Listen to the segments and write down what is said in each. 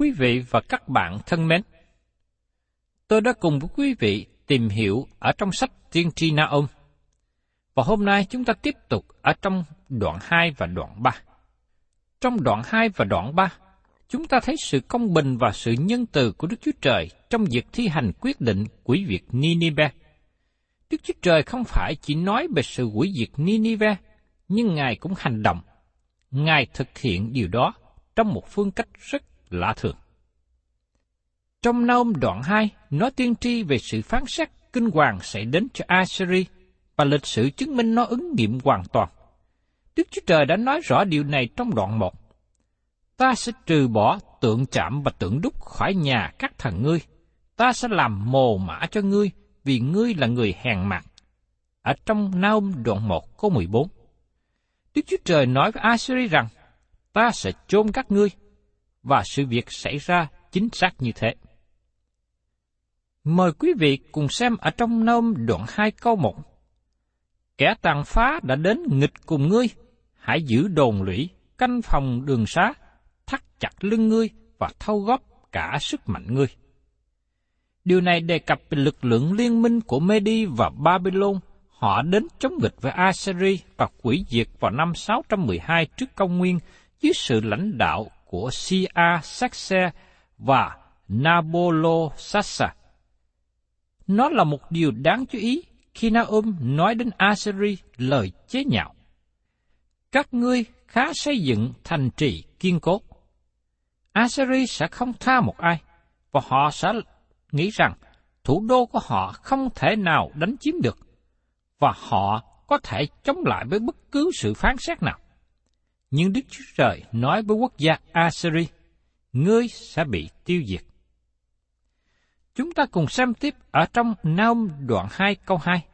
Quý vị và các bạn thân mến, tôi đã cùng với quý vị tìm hiểu ở trong sách Tiên tri Na-ôm. Và hôm nay chúng ta tiếp tục ở trong đoạn 2 và đoạn 3. Trong đoạn 2 và đoạn 3, chúng ta thấy sự công bình và sự nhân từ của Đức Chúa Trời trong việc thi hành quyết định quỷ việc Ninive. Đức Chúa Trời không phải chỉ nói về sự quỷ diệt Ninive, nhưng Ngài cũng hành động. Ngài thực hiện điều đó trong một phương cách rất lạ thường. Trong Naum đoạn 2, nó tiên tri về sự phán xét kinh hoàng sẽ đến cho Assyri và lịch sử chứng minh nó ứng nghiệm hoàn toàn. Đức Chúa Trời đã nói rõ điều này trong đoạn 1. Ta sẽ trừ bỏ tượng chạm và tượng đúc khỏi nhà các thần ngươi. Ta sẽ làm mồ mã cho ngươi vì ngươi là người hèn mạt. Ở trong Naum đoạn 1 câu 14. Đức Chúa Trời nói với Assyri rằng, ta sẽ chôn các ngươi, và sự việc xảy ra chính xác như thế. Mời quý vị cùng xem ở trong nôm đoạn 2 câu 1. Kẻ tàn phá đã đến nghịch cùng ngươi, hãy giữ đồn lũy, canh phòng đường xá, thắt chặt lưng ngươi và thâu góp cả sức mạnh ngươi. Điều này đề cập về lực lượng liên minh của Medi và Babylon họ đến chống nghịch với Assyri và quỷ diệt vào năm 612 trước công nguyên dưới sự lãnh đạo của Sia Saxe và Nabolo-Sassa. Nó là một điều đáng chú ý khi Naum nói đến Assyri lời chế nhạo. Các ngươi khá xây dựng thành trì kiên cố. Assyri sẽ không tha một ai, và họ sẽ nghĩ rằng thủ đô của họ không thể nào đánh chiếm được và họ có thể chống lại với bất cứ sự phán xét nào. Nhưng Đức Chúa Trời nói với quốc gia Assyri, ngươi sẽ bị tiêu diệt. Chúng ta cùng xem tiếp ở trong Naum đoạn 2 câu 2.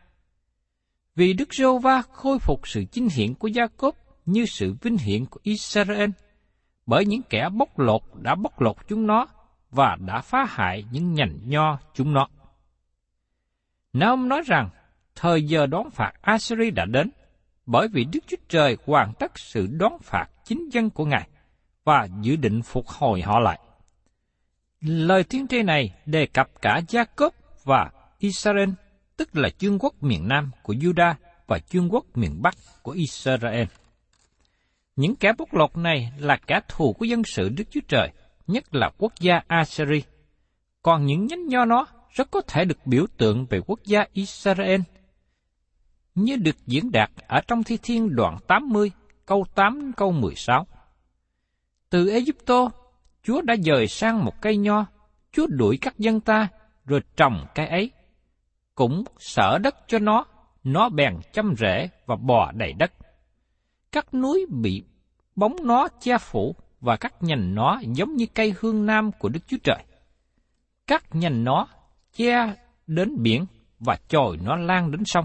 Vì Đức giê va khôi phục sự chính hiển của Gia Cốp như sự vinh hiển của Israel, bởi những kẻ bóc lột đã bóc lột chúng nó và đã phá hại những nhành nho chúng nó. Naum nói rằng thời giờ đón phạt Assyri đã đến, bởi vì Đức Chúa Trời hoàn tất sự đón phạt chính dân của Ngài và dự định phục hồi họ lại. Lời tiên tri này đề cập cả Gia Cốp và Israel, tức là chương quốc miền Nam của Juda và chương quốc miền Bắc của Israel. Những kẻ bóc lột này là kẻ thù của dân sự Đức Chúa Trời, nhất là quốc gia Assyria. Còn những nhánh nho nó rất có thể được biểu tượng về quốc gia Israel, như được diễn đạt ở trong Thi Thiên đoạn 80, câu 8 câu 16. Từ Egypto, Chúa đã dời sang một cây nho, Chúa đuổi các dân ta, rồi trồng cây ấy. Cũng sở đất cho nó, nó bèn chăm rễ và bò đầy đất. Các núi bị bóng nó che phủ và các nhành nó giống như cây hương nam của Đức Chúa Trời. Các nhành nó che đến biển và chồi nó lan đến sông.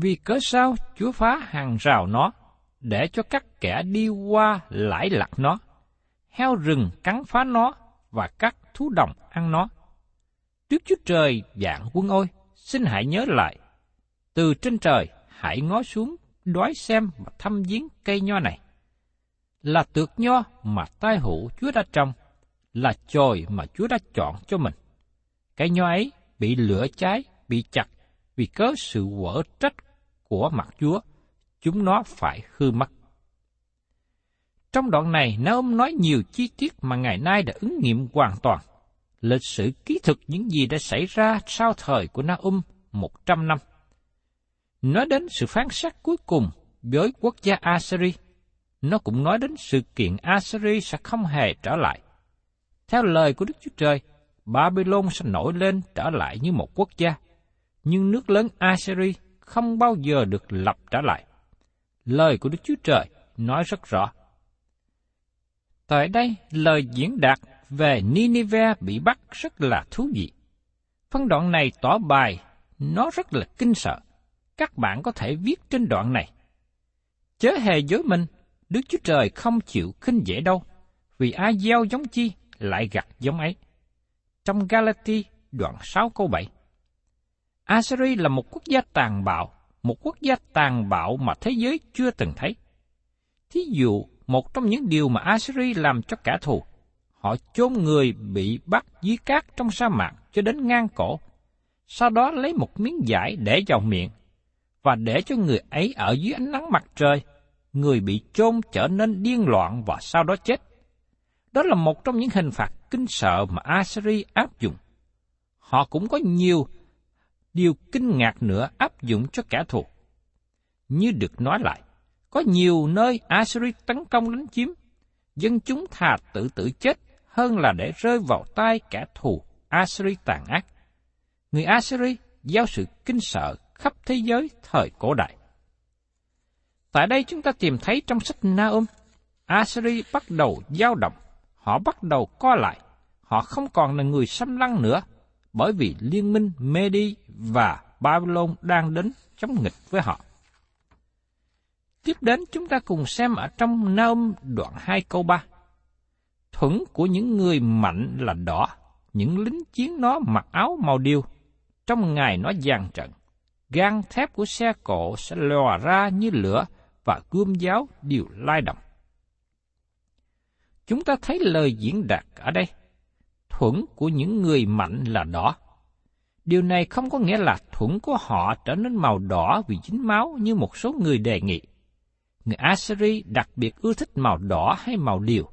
Vì cớ sao Chúa phá hàng rào nó, để cho các kẻ đi qua lãi lạc nó, heo rừng cắn phá nó và các thú đồng ăn nó. trước Chúa Trời dạng quân ôi, xin hãy nhớ lại, từ trên trời hãy ngó xuống đoái xem và thăm viếng cây nho này. Là tược nho mà tai hữu Chúa đã trồng, là chồi mà Chúa đã chọn cho mình. Cây nho ấy bị lửa cháy, bị chặt vì cớ sự quở trách của mặt Chúa, chúng nó phải hư mất. Trong đoạn này, Naôm nói nhiều chi tiết mà ngày nay đã ứng nghiệm hoàn toàn. Lịch sử ký thực những gì đã xảy ra sau thời của Naôm một trăm năm. Nói đến sự phán xét cuối cùng với quốc gia Assyri, nó cũng nói đến sự kiện Assyri sẽ không hề trở lại. Theo lời của Đức Chúa Trời, Babylon sẽ nổi lên trở lại như một quốc gia, nhưng nước lớn Assyri không bao giờ được lập trở lại. Lời của Đức Chúa Trời nói rất rõ. Tại đây, lời diễn đạt về Nineveh bị bắt rất là thú vị. Phân đoạn này tỏ bài, nó rất là kinh sợ. Các bạn có thể viết trên đoạn này. Chớ hề dối mình, Đức Chúa Trời không chịu khinh dễ đâu, vì ai gieo giống chi lại gặt giống ấy. Trong Galati đoạn 6 câu 7 Assyri là một quốc gia tàn bạo, một quốc gia tàn bạo mà thế giới chưa từng thấy. Thí dụ, một trong những điều mà Assyri làm cho cả thù, họ chôn người bị bắt dưới cát trong sa mạc cho đến ngang cổ, sau đó lấy một miếng vải để vào miệng, và để cho người ấy ở dưới ánh nắng mặt trời, người bị chôn trở nên điên loạn và sau đó chết. Đó là một trong những hình phạt kinh sợ mà Assyri áp dụng. Họ cũng có nhiều điều kinh ngạc nữa áp dụng cho kẻ thù. Như được nói lại, có nhiều nơi Assyri tấn công đánh chiếm, dân chúng thà tự tử chết hơn là để rơi vào tay kẻ thù Assyri tàn ác. Người Assyri giao sự kinh sợ khắp thế giới thời cổ đại. Tại đây chúng ta tìm thấy trong sách Naum, Assyri bắt đầu dao động, họ bắt đầu co lại, họ không còn là người xâm lăng nữa, bởi vì liên minh Medi và Babylon đang đến chống nghịch với họ. Tiếp đến chúng ta cùng xem ở trong Naum đoạn 2 câu 3. Thuẫn của những người mạnh là đỏ, những lính chiến nó mặc áo màu điêu, trong ngày nó giàn trận. Gan thép của xe cộ sẽ lòa ra như lửa và gươm giáo đều lai động. Chúng ta thấy lời diễn đạt ở đây. Thuẫn của những người mạnh là đỏ. Điều này không có nghĩa là thuẫn của họ trở nên màu đỏ vì dính máu như một số người đề nghị. Người Assyri đặc biệt ưa thích màu đỏ hay màu điều.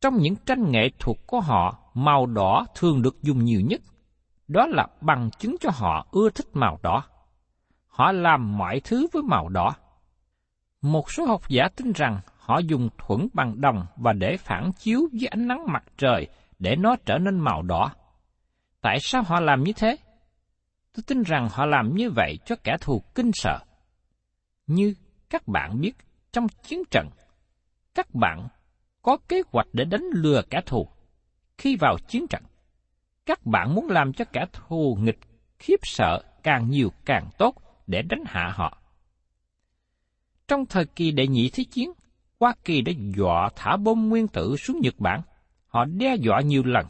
Trong những tranh nghệ thuật của họ, màu đỏ thường được dùng nhiều nhất. Đó là bằng chứng cho họ ưa thích màu đỏ. Họ làm mọi thứ với màu đỏ. Một số học giả tin rằng họ dùng thuẫn bằng đồng và để phản chiếu với ánh nắng mặt trời để nó trở nên màu đỏ. Tại sao họ làm như thế? Tôi tin rằng họ làm như vậy cho kẻ thù kinh sợ. Như các bạn biết, trong chiến trận, các bạn có kế hoạch để đánh lừa kẻ thù. Khi vào chiến trận, các bạn muốn làm cho kẻ thù nghịch khiếp sợ càng nhiều càng tốt để đánh hạ họ. Trong thời kỳ đệ nhị thế chiến, Hoa Kỳ đã dọa thả bom nguyên tử xuống Nhật Bản. Họ đe dọa nhiều lần.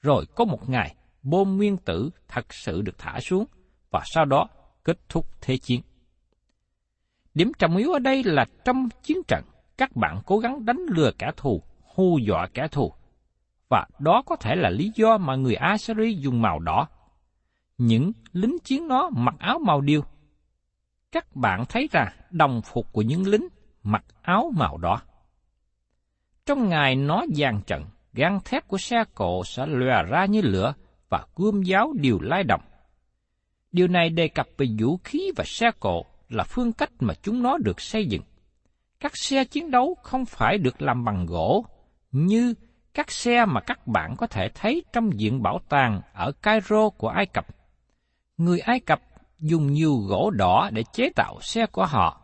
Rồi có một ngày, bom nguyên tử thật sự được thả xuống và sau đó kết thúc thế chiến. Điểm trọng yếu ở đây là trong chiến trận, các bạn cố gắng đánh lừa kẻ thù, hù dọa kẻ thù. Và đó có thể là lý do mà người Assyri dùng màu đỏ. Những lính chiến nó mặc áo màu điêu. Các bạn thấy rằng đồng phục của những lính mặc áo màu đỏ. Trong ngày nó giàn trận, gan thép của xe cộ sẽ lòe ra như lửa và gươm giáo đều lai động. Điều này đề cập về vũ khí và xe cộ là phương cách mà chúng nó được xây dựng. Các xe chiến đấu không phải được làm bằng gỗ như các xe mà các bạn có thể thấy trong viện bảo tàng ở Cairo của Ai Cập. Người Ai Cập dùng nhiều gỗ đỏ để chế tạo xe của họ,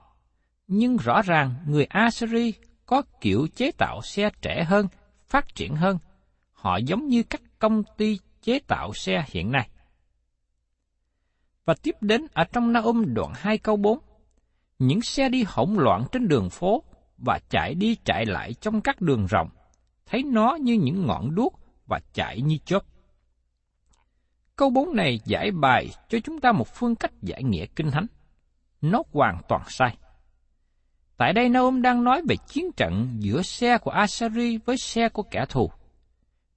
nhưng rõ ràng người Assyri có kiểu chế tạo xe trẻ hơn, phát triển hơn. Họ giống như các công ty chế tạo xe hiện nay. Và tiếp đến ở trong Naum đoạn 2 câu 4, những xe đi hỗn loạn trên đường phố và chạy đi chạy lại trong các đường rộng, thấy nó như những ngọn đuốc và chạy như chớp. Câu 4 này giải bài cho chúng ta một phương cách giải nghĩa kinh thánh. Nó hoàn toàn sai. Tại đây Naum đang nói về chiến trận giữa xe của Asari với xe của kẻ thù.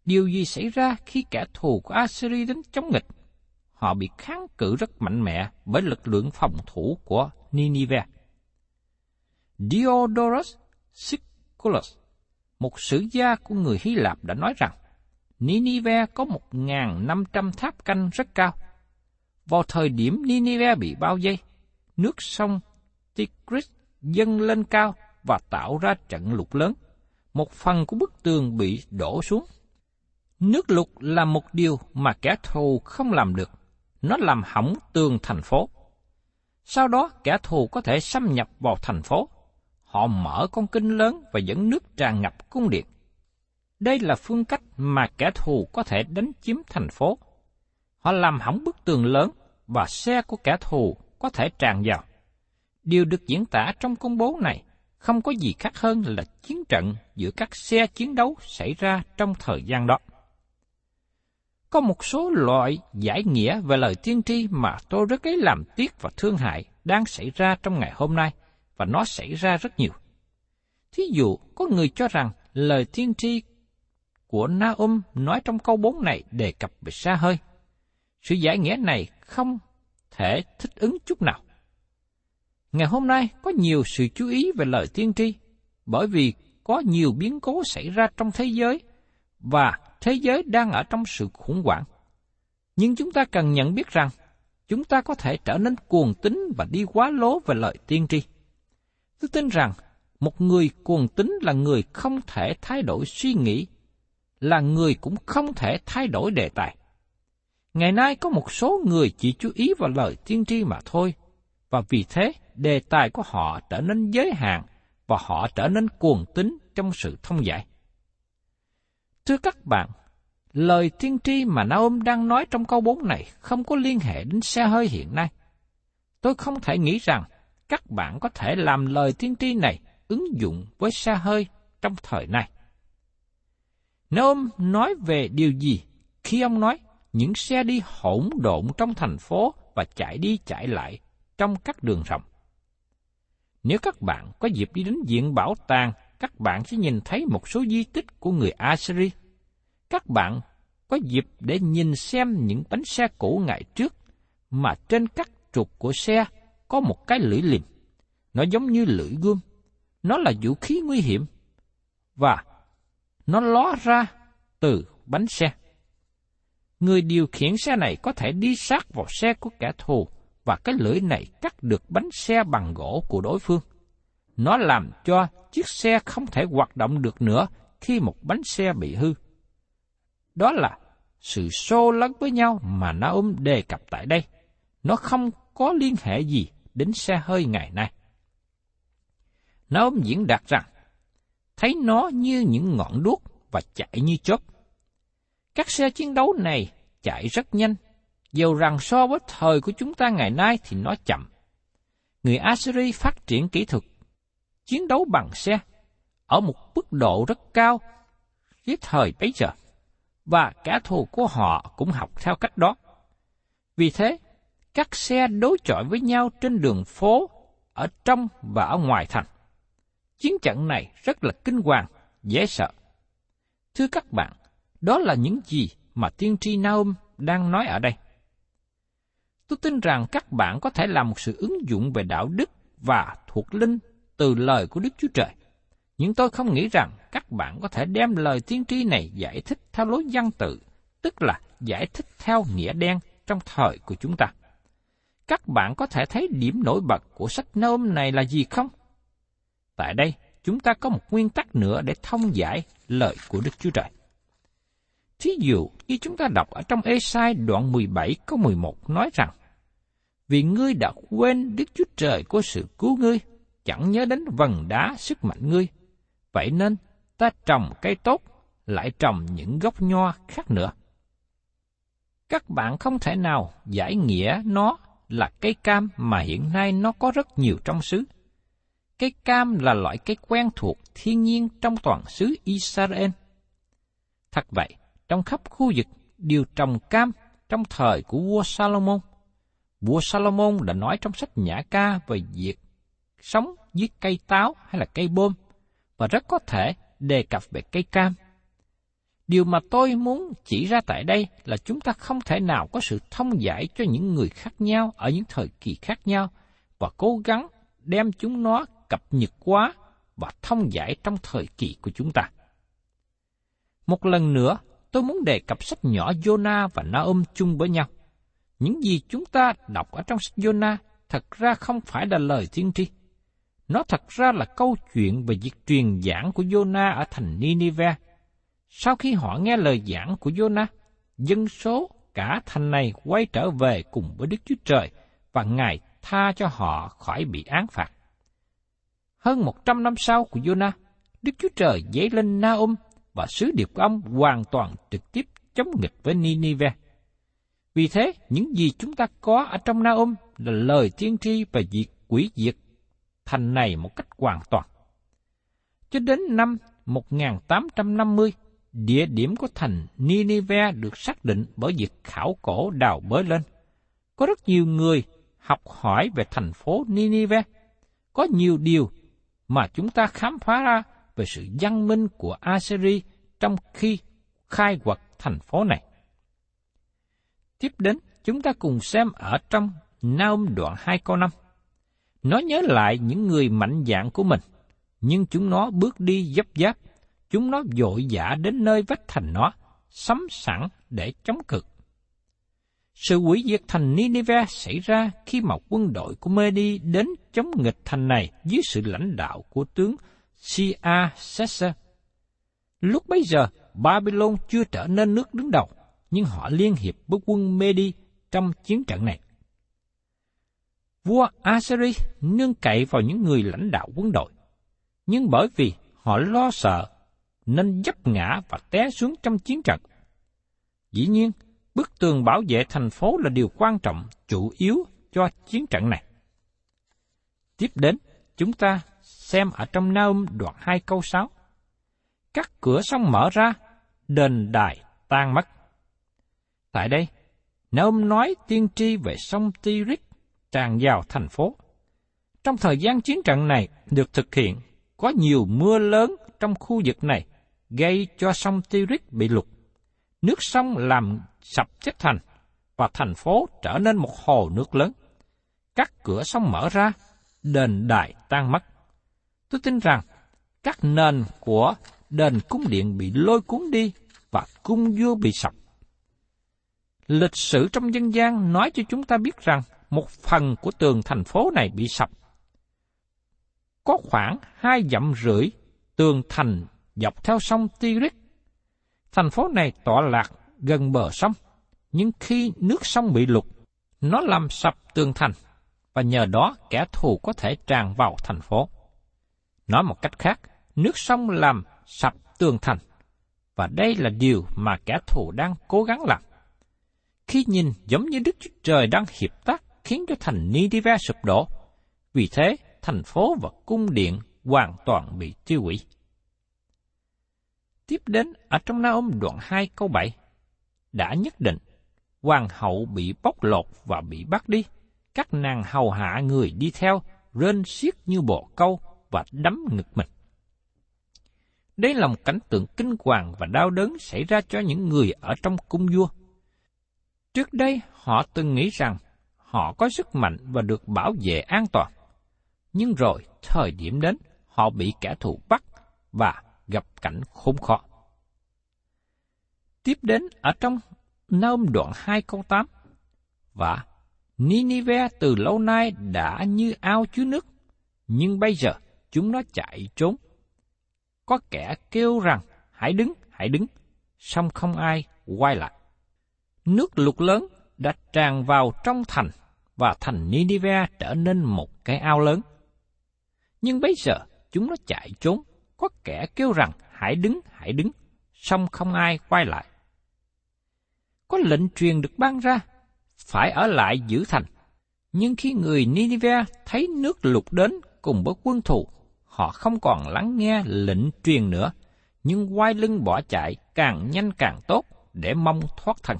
Điều gì xảy ra khi kẻ thù của Assyri đến chống nghịch? Họ bị kháng cự rất mạnh mẽ bởi lực lượng phòng thủ của Nineveh. Diodorus Siculus, một sử gia của người Hy Lạp đã nói rằng, Nineveh có 1.500 tháp canh rất cao. Vào thời điểm Nineveh bị bao vây, nước sông Tigris dâng lên cao và tạo ra trận lụt lớn. Một phần của bức tường bị đổ xuống. Nước lụt là một điều mà kẻ thù không làm được. Nó làm hỏng tường thành phố. Sau đó, kẻ thù có thể xâm nhập vào thành phố. Họ mở con kinh lớn và dẫn nước tràn ngập cung điện. Đây là phương cách mà kẻ thù có thể đánh chiếm thành phố. Họ làm hỏng bức tường lớn và xe của kẻ thù có thể tràn vào. Điều được diễn tả trong công bố này không có gì khác hơn là chiến trận giữa các xe chiến đấu xảy ra trong thời gian đó. Có một số loại giải nghĩa về lời tiên tri mà tôi rất ấy làm tiếc và thương hại đang xảy ra trong ngày hôm nay, và nó xảy ra rất nhiều. Thí dụ, có người cho rằng lời tiên tri của Naum nói trong câu 4 này đề cập về xa hơi. Sự giải nghĩa này không thể thích ứng chút nào. Ngày hôm nay có nhiều sự chú ý về lời tiên tri, bởi vì có nhiều biến cố xảy ra trong thế giới và thế giới đang ở trong sự khủng hoảng. Nhưng chúng ta cần nhận biết rằng chúng ta có thể trở nên cuồng tín và đi quá lố về lời tiên tri. Tôi tin rằng một người cuồng tín là người không thể thay đổi suy nghĩ, là người cũng không thể thay đổi đề tài. Ngày nay có một số người chỉ chú ý vào lời tiên tri mà thôi, và vì thế đề tài của họ trở nên giới hạn và họ trở nên cuồng tín trong sự thông giải. Thưa các bạn, lời tiên tri mà Naôm đang nói trong câu 4 này không có liên hệ đến xe hơi hiện nay. Tôi không thể nghĩ rằng các bạn có thể làm lời tiên tri này ứng dụng với xe hơi trong thời này. Naôm nói về điều gì khi ông nói những xe đi hỗn độn trong thành phố và chạy đi chạy lại trong các đường rộng. Nếu các bạn có dịp đi đến viện bảo tàng, các bạn sẽ nhìn thấy một số di tích của người Assyri. Các bạn có dịp để nhìn xem những bánh xe cũ ngày trước mà trên các trục của xe có một cái lưỡi liềm. Nó giống như lưỡi gươm. Nó là vũ khí nguy hiểm. Và nó ló ra từ bánh xe. Người điều khiển xe này có thể đi sát vào xe của kẻ thù và cái lưỡi này cắt được bánh xe bằng gỗ của đối phương. Nó làm cho chiếc xe không thể hoạt động được nữa khi một bánh xe bị hư. Đó là sự xô lấn với nhau mà Naum đề cập tại đây. Nó không có liên hệ gì đến xe hơi ngày nay. Naum diễn đạt rằng, thấy nó như những ngọn đuốc và chạy như chớp. Các xe chiến đấu này chạy rất nhanh dầu rằng so với thời của chúng ta ngày nay thì nó chậm. Người Assyri phát triển kỹ thuật, chiến đấu bằng xe, ở một mức độ rất cao với thời bấy giờ, và cả thù của họ cũng học theo cách đó. Vì thế, các xe đối chọi với nhau trên đường phố, ở trong và ở ngoài thành. Chiến trận này rất là kinh hoàng, dễ sợ. Thưa các bạn, đó là những gì mà tiên tri Naum đang nói ở đây. Tôi tin rằng các bạn có thể làm một sự ứng dụng về đạo đức và thuộc linh từ lời của Đức Chúa Trời. Nhưng tôi không nghĩ rằng các bạn có thể đem lời tiên tri này giải thích theo lối văn tự, tức là giải thích theo nghĩa đen trong thời của chúng ta. Các bạn có thể thấy điểm nổi bật của sách nôm này là gì không? Tại đây, chúng ta có một nguyên tắc nữa để thông giải lời của Đức Chúa Trời. Thí dụ, khi chúng ta đọc ở trong Esai đoạn 17 câu 11 nói rằng, Vì ngươi đã quên Đức Chúa Trời của sự cứu ngươi, chẳng nhớ đến vần đá sức mạnh ngươi, vậy nên ta trồng cây tốt, lại trồng những gốc nho khác nữa. Các bạn không thể nào giải nghĩa nó là cây cam mà hiện nay nó có rất nhiều trong xứ. Cây cam là loại cây quen thuộc thiên nhiên trong toàn xứ Israel. Thật vậy, trong khắp khu vực đều trồng cam trong thời của vua Salomon. Vua Salomon đã nói trong sách Nhã ca về việc sống dưới cây táo hay là cây bôm, và rất có thể đề cập về cây cam. Điều mà tôi muốn chỉ ra tại đây là chúng ta không thể nào có sự thông giải cho những người khác nhau ở những thời kỳ khác nhau và cố gắng đem chúng nó cập nhật quá và thông giải trong thời kỳ của chúng ta. Một lần nữa, tôi muốn đề cập sách nhỏ Jonah và Naum chung với nhau. Những gì chúng ta đọc ở trong sách Jonah thật ra không phải là lời tiên tri. Nó thật ra là câu chuyện về việc truyền giảng của Jonah ở thành Nineveh. Sau khi họ nghe lời giảng của Jonah, dân số cả thành này quay trở về cùng với Đức Chúa Trời và Ngài tha cho họ khỏi bị án phạt. Hơn một trăm năm sau của Jonah, Đức Chúa Trời dấy lên Naum và sứ điệp của ông hoàn toàn trực tiếp chống nghịch với Ninive. Vì thế, những gì chúng ta có ở trong Naum là lời tiên tri về việc quỷ diệt thành này một cách hoàn toàn. Cho đến năm 1850, địa điểm của thành Ninive được xác định bởi việc khảo cổ đào bới lên. Có rất nhiều người học hỏi về thành phố Ninive. Có nhiều điều mà chúng ta khám phá ra về sự văn minh của Assyri trong khi khai quật thành phố này. Tiếp đến, chúng ta cùng xem ở trong Naum đoạn 2 câu 5. Nó nhớ lại những người mạnh dạn của mình, nhưng chúng nó bước đi dấp giáp, chúng nó dội dã đến nơi vách thành nó, sắm sẵn để chống cự. Sự hủy diệt thành Nineveh xảy ra khi mà quân đội của Medi đến chống nghịch thành này dưới sự lãnh đạo của tướng Sia Sesser. Lúc bấy giờ, Babylon chưa trở nên nước đứng đầu, nhưng họ liên hiệp với quân Medi trong chiến trận này. Vua Assyri nương cậy vào những người lãnh đạo quân đội, nhưng bởi vì họ lo sợ nên dấp ngã và té xuống trong chiến trận. Dĩ nhiên, bức tường bảo vệ thành phố là điều quan trọng, chủ yếu cho chiến trận này. Tiếp đến, chúng ta xem ở trong Naum đoạn 2 câu 6. Các cửa sông mở ra, đền đài tan mất. Tại đây, Naum nói tiên tri về sông Tigris tràn vào thành phố. Trong thời gian chiến trận này được thực hiện, có nhiều mưa lớn trong khu vực này gây cho sông Tigris bị lụt. Nước sông làm sập chết thành và thành phố trở nên một hồ nước lớn. Các cửa sông mở ra, đền đài tan mất. Tôi tin rằng các nền của đền cung điện bị lôi cuốn đi và cung vua bị sập. Lịch sử trong dân gian nói cho chúng ta biết rằng một phần của tường thành phố này bị sập. Có khoảng hai dặm rưỡi tường thành dọc theo sông Tigris. Thành phố này tọa lạc gần bờ sông, nhưng khi nước sông bị lụt, nó làm sập tường thành, và nhờ đó kẻ thù có thể tràn vào thành phố. Nói một cách khác, nước sông làm sập tường thành, và đây là điều mà kẻ thù đang cố gắng làm. Khi nhìn giống như Đức Chúa Trời đang hiệp tác khiến cho thành Nidive sụp đổ, vì thế thành phố và cung điện hoàn toàn bị tiêu hủy. Tiếp đến ở trong Naum đoạn 2 câu 7, đã nhất định hoàng hậu bị bóc lột và bị bắt đi, các nàng hầu hạ người đi theo rên xiết như bộ câu và đấm ngực mình. Đây là một cảnh tượng kinh hoàng và đau đớn xảy ra cho những người ở trong cung vua. Trước đây, họ từng nghĩ rằng họ có sức mạnh và được bảo vệ an toàn. Nhưng rồi, thời điểm đến, họ bị kẻ thù bắt và gặp cảnh khốn khó. Tiếp đến ở trong Nôm đoạn 2 câu 8. Và Ninive từ lâu nay đã như ao chứa nước, nhưng bây giờ chúng nó chạy trốn. Có kẻ kêu rằng, hãy đứng, hãy đứng, song không ai quay lại. Nước lụt lớn đã tràn vào trong thành và thành Ninive trở nên một cái ao lớn. Nhưng bây giờ chúng nó chạy trốn, có kẻ kêu rằng hãy đứng, hãy đứng, song không ai quay lại. Có lệnh truyền được ban ra, phải ở lại giữ thành. Nhưng khi người Ninive thấy nước lụt đến cùng với quân thù, họ không còn lắng nghe lệnh truyền nữa, nhưng quay lưng bỏ chạy càng nhanh càng tốt để mong thoát thân.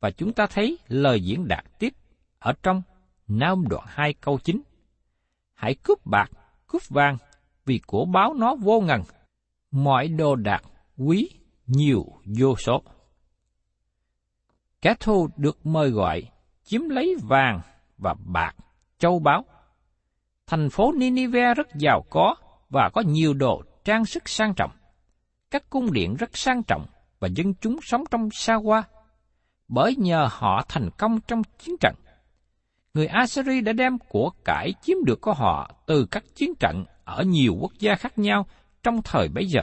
Và chúng ta thấy lời diễn đạt tiếp ở trong Nam đoạn 2 câu 9. Hãy cướp bạc, cướp vàng, vì của báo nó vô ngần, mọi đồ đạc quý nhiều vô số. Kẻ thù được mời gọi chiếm lấy vàng và bạc, châu báu. Thành phố Ninive rất giàu có và có nhiều đồ trang sức sang trọng. Các cung điện rất sang trọng và dân chúng sống trong xa hoa, bởi nhờ họ thành công trong chiến trận. Người Assyri đã đem của cải chiếm được của họ từ các chiến trận ở nhiều quốc gia khác nhau trong thời bấy giờ.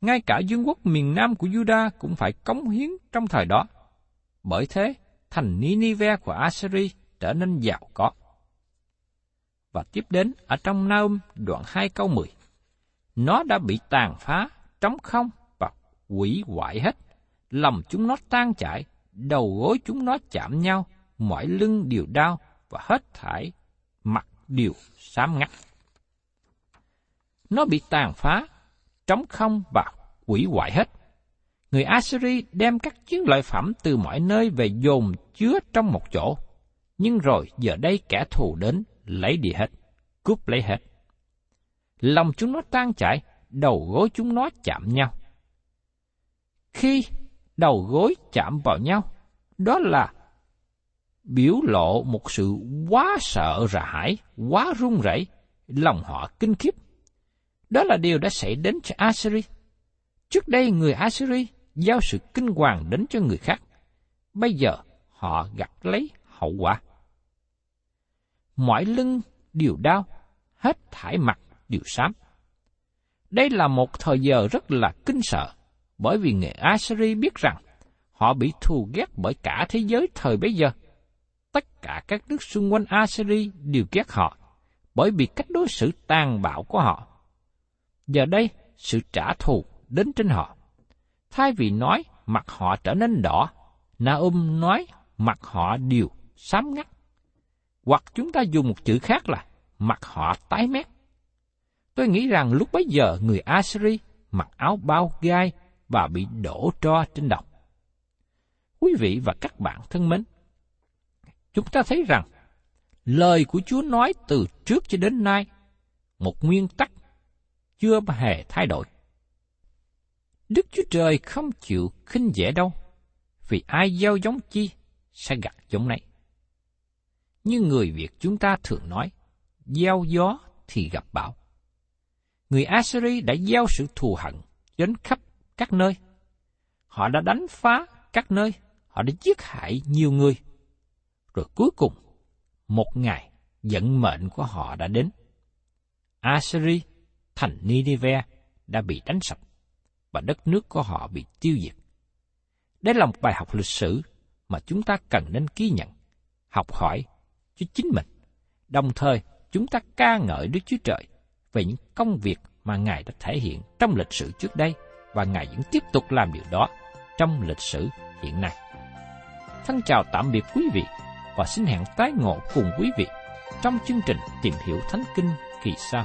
Ngay cả vương quốc miền Nam của Juda cũng phải cống hiến trong thời đó. Bởi thế, thành Ninive của Assyri trở nên giàu có. Và tiếp đến ở trong Naum đoạn 2 câu 10. Nó đã bị tàn phá, trống không và quỷ hoại hết. Lòng chúng nó tan chảy, đầu gối chúng nó chạm nhau, mỏi lưng đều đau và hết thải mặt đều xám ngắt. Nó bị tàn phá, trống không và quỷ hoại hết. Người Assyri đem các chiến lợi phẩm từ mọi nơi về dồn chứa trong một chỗ. Nhưng rồi giờ đây kẻ thù đến lấy đi hết, cướp lấy hết. Lòng chúng nó tan chảy, đầu gối chúng nó chạm nhau. Khi đầu gối chạm vào nhau, đó là biểu lộ một sự quá sợ rà hãi, quá run rẩy, lòng họ kinh khiếp. Đó là điều đã xảy đến cho Assyri. Trước đây người Assyri giao sự kinh hoàng đến cho người khác. Bây giờ họ gặt lấy hậu quả. Mọi lưng đều đau, hết thải mặt đều xám. Đây là một thời giờ rất là kinh sợ, bởi vì người Assyri biết rằng họ bị thù ghét bởi cả thế giới thời bấy giờ. Tất cả các nước xung quanh Assyri đều ghét họ, bởi vì cách đối xử tàn bạo của họ. Giờ đây, sự trả thù đến trên họ. Thay vì nói mặt họ trở nên đỏ, Naum nói mặt họ đều xám ngắt. Hoặc chúng ta dùng một chữ khác là mặt họ tái mét. Tôi nghĩ rằng lúc bấy giờ người Assyri mặc áo bao gai và bị đổ tro trên đầu. Quý vị và các bạn thân mến, chúng ta thấy rằng lời của Chúa nói từ trước cho đến nay một nguyên tắc chưa hề thay đổi. Đức Chúa Trời không chịu khinh dễ đâu, vì ai gieo giống chi sẽ gặt giống nấy. Như người Việt chúng ta thường nói, gieo gió thì gặp bão. Người Assyri đã gieo sự thù hận đến khắp các nơi. Họ đã đánh phá các nơi, họ đã giết hại nhiều người. Rồi cuối cùng, một ngày, vận mệnh của họ đã đến. Assyri, thành Nineveh, đã bị đánh sập và đất nước của họ bị tiêu diệt. Đây là một bài học lịch sử mà chúng ta cần nên ghi nhận, học hỏi cho chính mình. Đồng thời, chúng ta ca ngợi Đức Chúa Trời về những công việc mà Ngài đã thể hiện trong lịch sử trước đây và Ngài vẫn tiếp tục làm điều đó trong lịch sử hiện nay. Thân chào tạm biệt quý vị và xin hẹn tái ngộ cùng quý vị trong chương trình Tìm hiểu Thánh Kinh kỳ sau.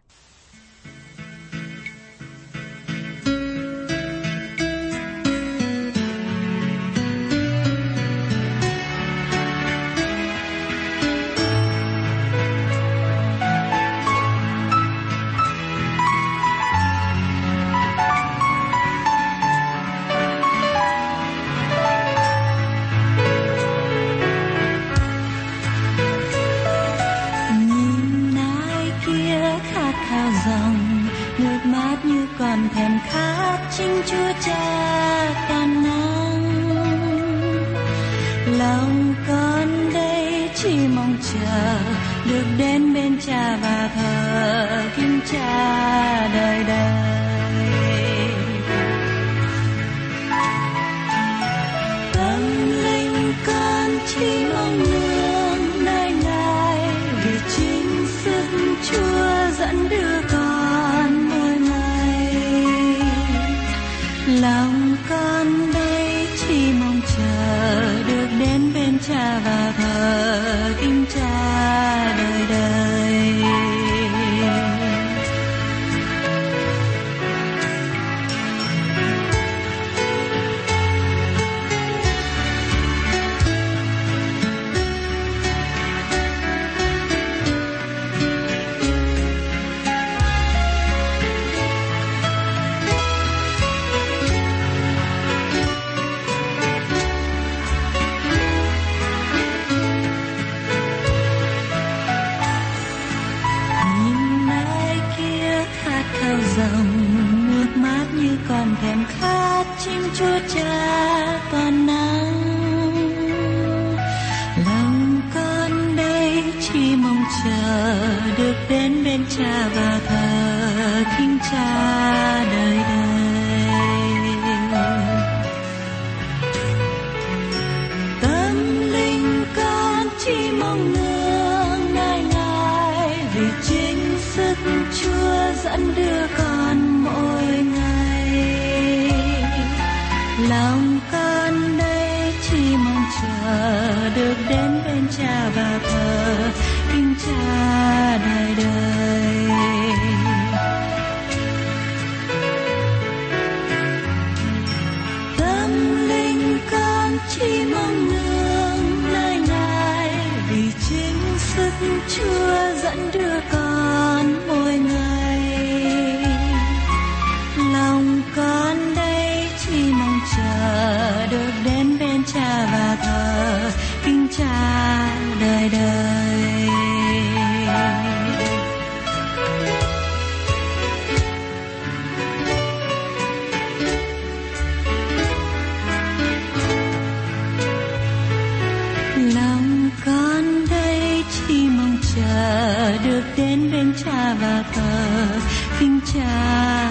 lòng con đây chỉ mong chờ được đến bên cha và thờ kính cha đời. đến bên cha và thờ kính cha đời cha đời đời. Lòng con đây chỉ mong chờ được đến bên cha và thờ, kính cha.